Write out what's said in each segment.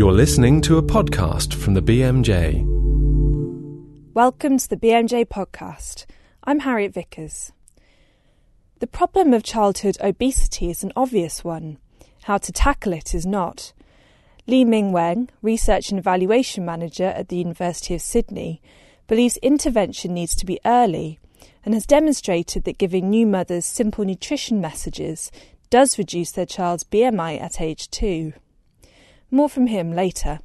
You're listening to a podcast from the BMJ. Welcome to the BMJ podcast. I'm Harriet Vickers. The problem of childhood obesity is an obvious one. How to tackle it is not. Li Ming Wen, Research and Evaluation Manager at the University of Sydney, believes intervention needs to be early and has demonstrated that giving new mothers simple nutrition messages does reduce their child's BMI at age two. More from him later.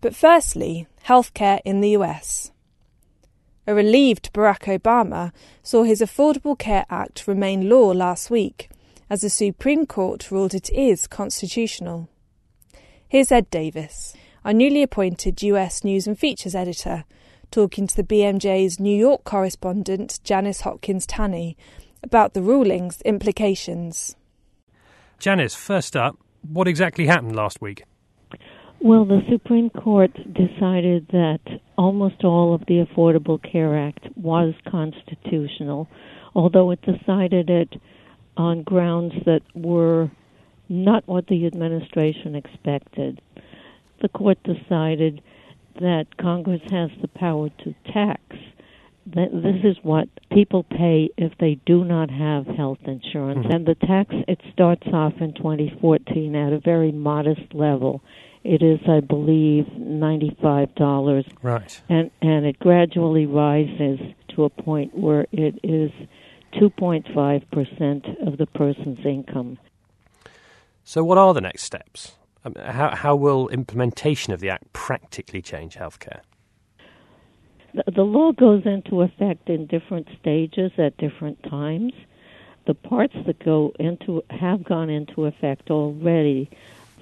But firstly, healthcare in the US. A relieved Barack Obama saw his Affordable Care Act remain law last week, as the Supreme Court ruled it is constitutional. Here's Ed Davies, our newly appointed US News and Features editor, talking to the BMJ's New York correspondent Janice Hopkins Tanne about the ruling's implications. Janice, first up, what exactly happened last week? Well, the Supreme Court decided that almost all of the Affordable Care Act was constitutional, although it decided it on grounds that were not what the administration expected. The court decided that Congress has the power to tax this is what people pay if they do not have health insurance. Mm-hmm. And the tax, it starts off in 2014 at a very modest level. It is, I believe, $95. Right. And, and it gradually rises to a point where it is 2.5% of the person's income. So, what are the next steps? Um, how, how will implementation of the Act practically change healthcare? The law goes into effect in different stages at different times. The parts that go into have gone into effect already.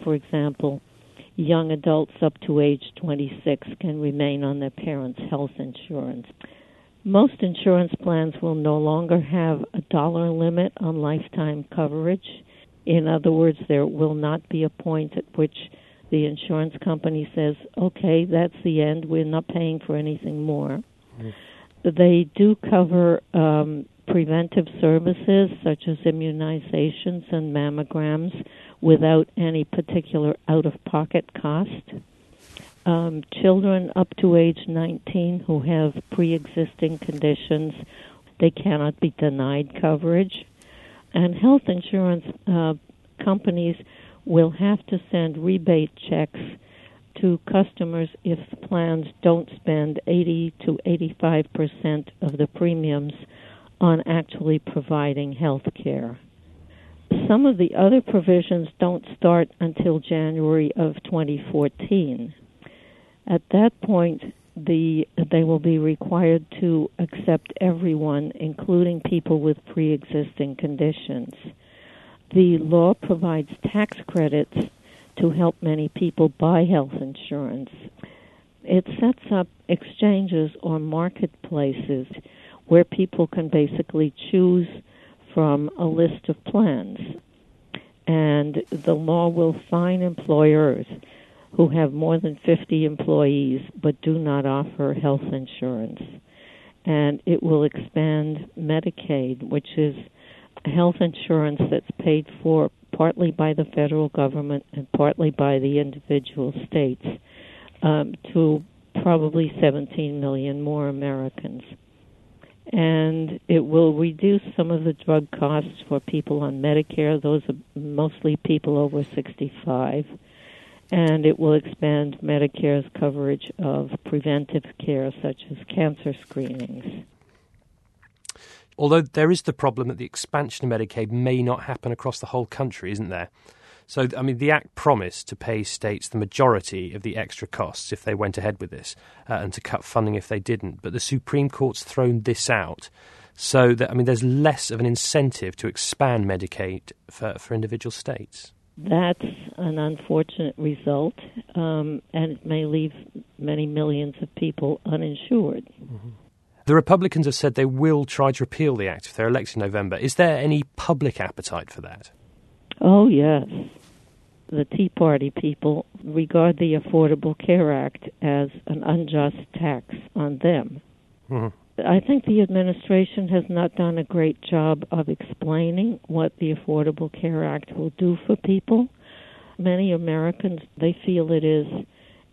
For example, young adults up to age 26 can remain on their parents' health insurance. Most insurance plans will no longer have a dollar limit on lifetime coverage. In other words, there will not be a point at which the insurance company says, okay, that's the end, we're not paying for anything more. Mm-hmm. They do cover um, preventive services such as immunizations and mammograms without any particular out of pocket cost. Um, children up to age 19 who have pre existing conditions, they cannot be denied coverage. And health insurance uh, companies will have to send rebate checks to customers if plans don't spend 80 to 85 percent of the premiums on actually providing health care. Some of the other provisions don't start until January of 2014. At that point, the, they will be required to accept everyone, including people with pre existing conditions the law provides tax credits to help many people buy health insurance. It sets up exchanges or marketplaces where people can basically choose from a list of plans. And the law will fine employers who have more than 50 employees but do not offer health insurance. And it will expand Medicaid, which is health insurance that's paid for partly by the federal government and partly by the individual states um, to probably 17 million more Americans. And it will reduce some of the drug costs for people on Medicare. Those are mostly people over 65. And it will expand Medicare's coverage of preventive care, such as cancer screenings. Although there is the problem that the expansion of Medicaid may not happen across the whole country, isn't there? So, I mean, the Act promised to pay states the majority of the extra costs if they went ahead with this uh, and to cut funding if they didn't. But the Supreme Court's thrown this out so that, I mean, there's less of an incentive to expand Medicaid for, for individual states. That's an unfortunate result, um, and it may leave many millions of people uninsured. Mm-hmm. The Republicans have said they will try to repeal the act if they're elected in November. Is there any public appetite for that? Oh, yes. The Tea Party people regard the Affordable Care Act as an unjust tax on them. Mm-hmm. I think the administration has not done a great job of explaining what the Affordable Care Act will do for people. Many Americans they feel it is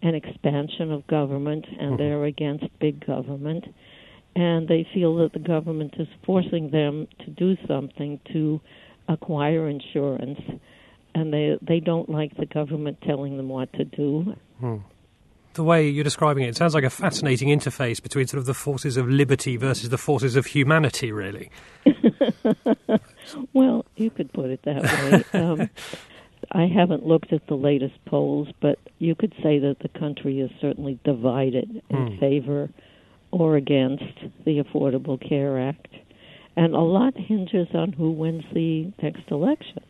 an expansion of government and they're against big government and they feel that the government is forcing them to do something to acquire insurance and they they don't like the government telling them what to do. The way you're describing it, it sounds like a fascinating interface between sort of the forces of liberty versus the forces of humanity, really. Well, you could put it that way. um, I haven't looked at the latest polls, but you could say that the country is certainly divided in favor or against the Affordable Care Act. And a lot hinges on who wins the next election.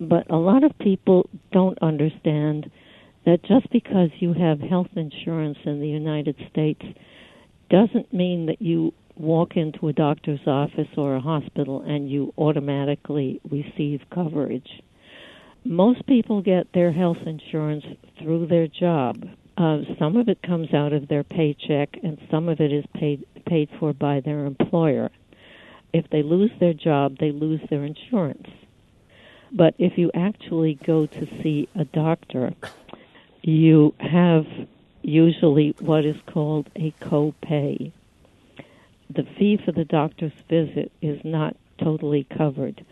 But a lot of people don't understand that just because you have health insurance in the United States doesn't mean that you walk into a doctor's office or a hospital and you automatically receive coverage. Most people get their health insurance through their job. Uh, some of it comes out of their paycheck, and some of it is paid paid for by their employer. If they lose their job, they lose their insurance. But if you actually go to see a doctor, you have usually what is called a copay. The fee for the doctor's visit is not totally covered.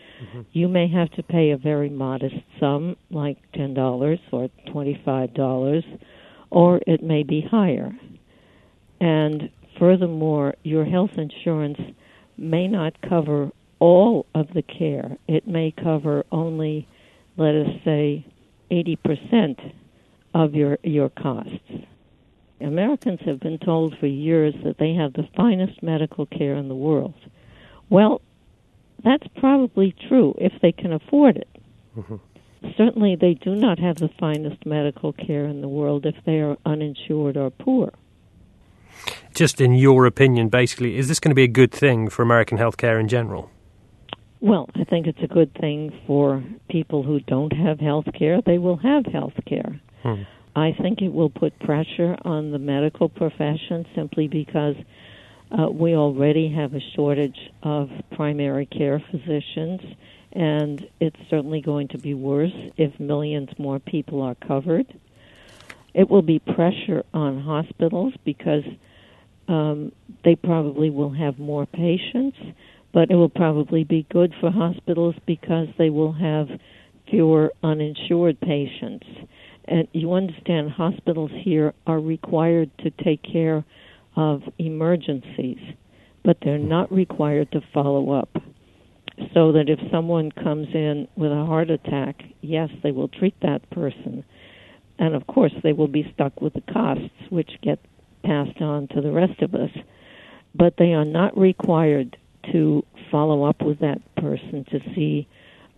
You may have to pay a very modest sum, like $10 or $25, or it may be higher. And furthermore, your health insurance may not cover all of the care. It may cover only, let us say, 80% of your, your costs. Americans have been told for years that they have the finest medical care in the world. Well, that's probably true if they can afford it. Mm-hmm. Certainly, they do not have the finest medical care in the world if they are uninsured or poor. Just in your opinion, basically, is this going to be a good thing for American healthcare in general? Well, I think it's a good thing for people who don't have health care. They will have health care. Hmm. I think it will put pressure on the medical profession simply because uh, we already have a shortage of primary care physicians, and it's certainly going to be worse if millions more people are covered. It will be pressure on hospitals because um, they probably will have more patients, but it will probably be good for hospitals because they will have fewer uninsured patients. And you understand, hospitals here are required to take care of emergencies, but they're not required to follow up. So that if someone comes in with a heart attack, yes, they will treat that person. And of course, they will be stuck with the costs, which get passed on to the rest of us. But they are not required to follow up with that person to see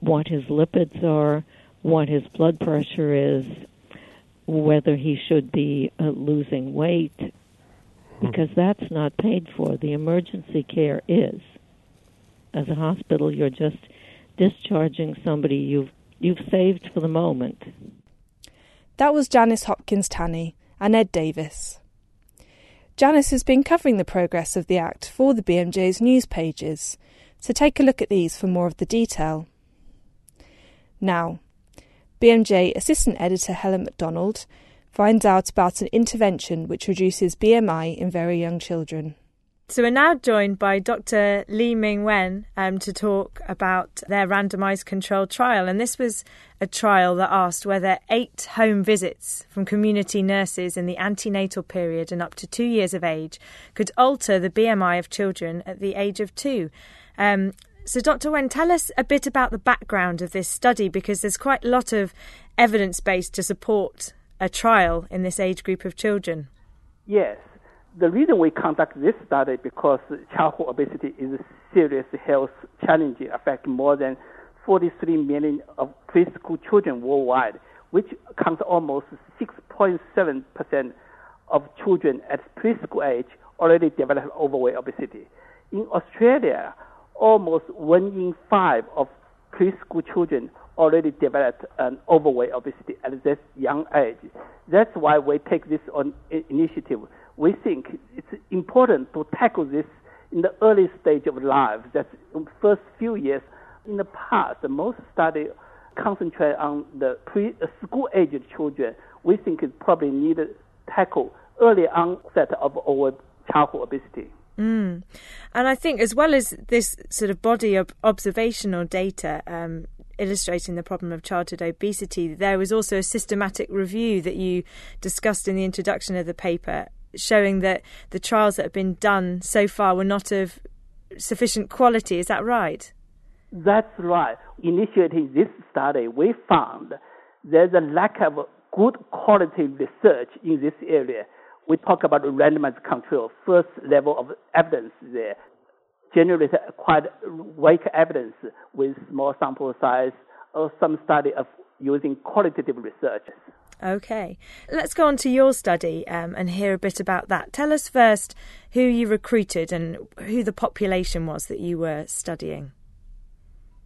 what his lipids are, what his blood pressure is, whether he should be uh, losing weight, because that's not paid for. The emergency care is. As a hospital, you're just discharging somebody you've you've saved for the moment. That was Janice Hopkins Tanne and Ed Davies. Janice has been covering the progress of the Act for the BMJ's news pages, so take a look at these for more of the detail. Now, BMJ Assistant Editor Helen MacDonald finds out about an intervention which reduces BMI in very young children. So we're now joined by Dr. Li Ming Wen um, to talk about their randomised controlled trial. And this was a trial that asked whether eight home visits from community nurses in the antenatal period and up to two years of age could alter the BMI of children at the age of two. Um, so, Dr. Wen, tell us a bit about the background of this study because there's quite a lot of evidence base to support a trial in this age group of children. Yes. The reason we conduct this study because childhood obesity is a serious health challenge affecting more than 43 million of preschool children worldwide, which counts almost 6.7% of children at preschool age already develop overweight obesity. In Australia, almost one in five of preschool children already developed an overweight obesity at this young age. That's why we take this on initiative. We think it's important to tackle this in the early stage of life. That's the first few years. In the past, most studies concentrate on the pre-school aged children, we think it probably need to tackle early onset of over childhood obesity. Mm. And I think, as well as this sort of body of observational data um, illustrating the problem of childhood obesity, there was also a systematic review that you discussed in the introduction of the paper, showing that the trials that have been done so far were not of sufficient quality. Is that right? That's right. Initiating this study, we found there's a lack of good quality research in this area. We talk about randomized control, first level of evidence there. Generate quite weak evidence with small sample size or some study of using qualitative research. Okay, let's go on to your study um, and hear a bit about that. Tell us first who you recruited and who the population was that you were studying.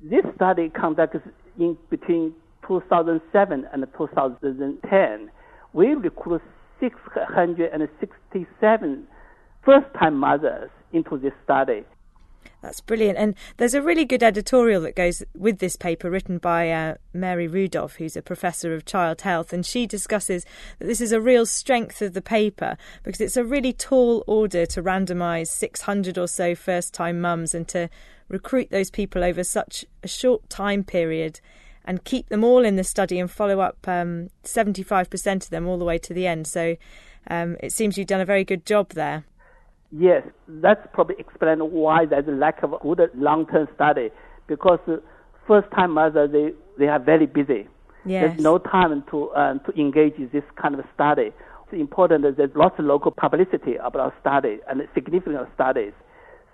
This study conducted in between 2007 and 2010. We recruited 667 first-time mothers into this study. That's brilliant. And there's a really good editorial that goes with this paper written by uh, Mary Rudolph, who's a professor of child health. And she discusses that this is a real strength of the paper because it's a really tall order to randomise 600 or so first time mums and to recruit those people over such a short time period and keep them all in the study and follow up um, 75% of them all the way to the end. So um, it seems you've done a very good job there. Yes, that's probably explain why there's a lack of good long-term study because first-time mothers they they are very busy. Yes. There's no time to uh, to engage in this kind of study. It's important that there's lots of local publicity about study and significant studies.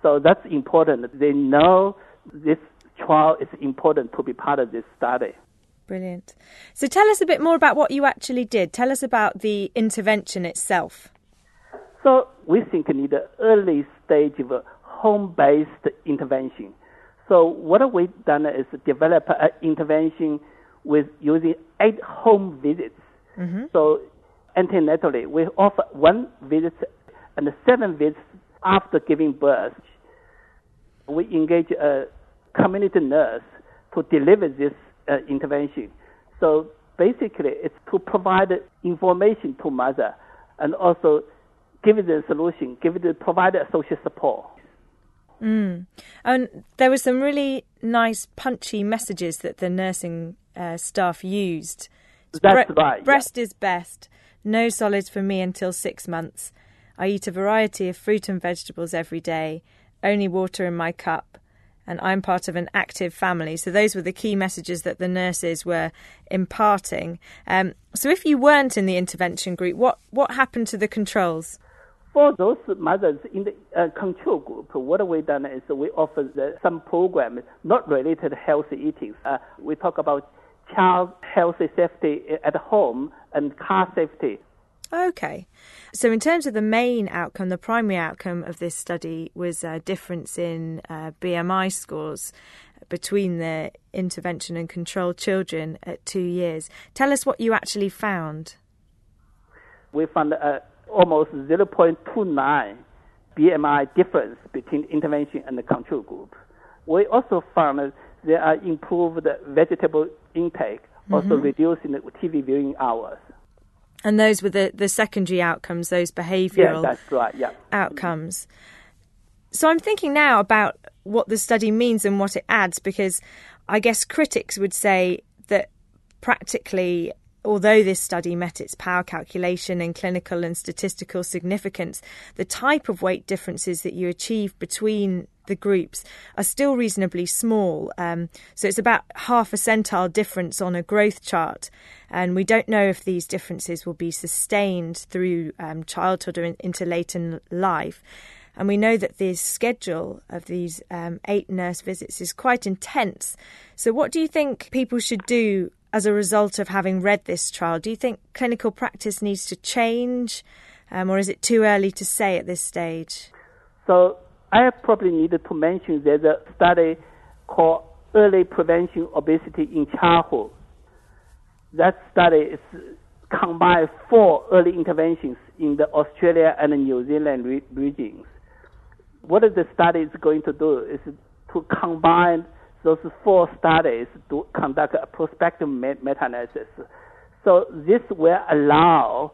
So that's important. They know this trial is important to be part of this study. Brilliant. So tell us a bit more about what you actually did. Tell us about the intervention itself. So we think we need an early stage of home-based intervention. So what we've done is develop an intervention with using eight home visits. Mm-hmm. So antenatally, we offer one visit and seven visits after giving birth. We engage a community nurse to deliver this uh, intervention. So basically, it's to provide information to mother and also give it the solution, give it, provide a social support. Mm. And there were some really nice, punchy messages that the nursing uh, staff used. That's Bre- right. Breast yeah. is best. No solids for me until six months. I eat a variety of fruit and vegetables every day. Only water in my cup. And I'm part of an active family. So those were the key messages that the nurses were imparting. Um, so if you weren't in the intervention group, what, what happened to the controls? For those mothers in the uh, control group, what we done is we offer the, some programs not related to healthy eating. Uh, we talk about child healthy safety at home and car safety. Okay. So, in terms of the main outcome, the primary outcome of this study was a difference in uh, BMI scores between the intervention and control children at two years. Tell us what you actually found. We found a almost 0.29 BMI difference between intervention and the control group. We also found there are improved vegetable intake, mm-hmm. also reducing the TV viewing hours. And those were the, the secondary outcomes, those behavioural yeah, right, yeah. outcomes. So I'm thinking now about what the study means and what it adds, because I guess critics would say that practically although this study met its power calculation and clinical and statistical significance, the type of weight differences that you achieve between the groups are still reasonably small. Um, so it's about half a centile difference on a growth chart. And we don't know if these differences will be sustained through um, childhood or in, into later life. And we know that the schedule of these um, eight nurse visits is quite intense. So, what do you think people should do as a result of having read this trial? Do you think clinical practice needs to change, um, or is it too early to say at this stage? So I probably needed to mention there's a study called Early Prevention Obesity in Childhood. That study is combined four early interventions in the Australia and the New Zealand regions. What the study is going to do is to combine those four studies to conduct a prospective meta-analysis. So this will allow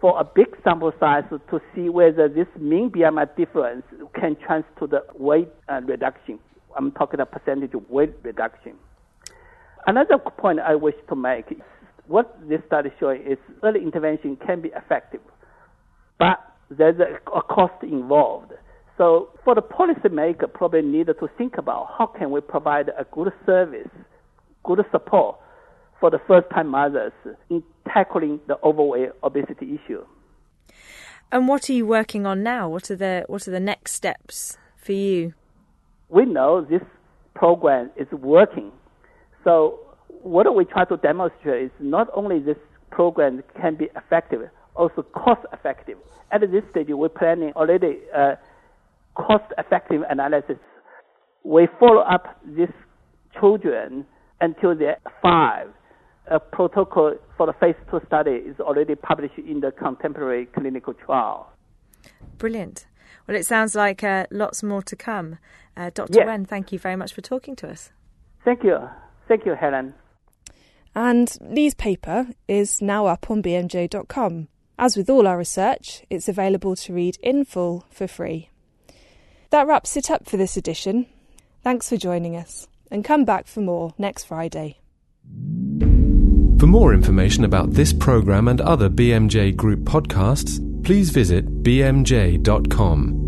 for a big sample size to see whether this mean BMI difference can translate to the weight uh, reduction. I'm talking a percentage weight reduction. Another point I wish to make is what this study showing is early intervention can be effective, but there's a cost involved. So for the policymaker, probably need to think about how can we provide a good service, good support for the first-time mothers in tackling the overweight obesity issue. And what are you working on now? What are the what are the next steps for you? We know this program is working. So what we try to demonstrate is not only this program can be effective, also cost effective. At this stage, we're planning already uh, cost effective analysis. We follow up these children until they're five. A protocol for the phase two study is already published in the contemporary clinical trial. Brilliant. Well, it sounds like uh, lots more to come. Uh, Dr. Yes. Wen, thank you very much for talking to us. Thank you. Thank you, Helen. And Li's paper is now up on bmj.com. As with all our research, it's available to read in full for free. That wraps it up for this edition. Thanks for joining us, and come back for more next Friday. For more information about this programme and other BMJ Group podcasts, please visit bmj.com.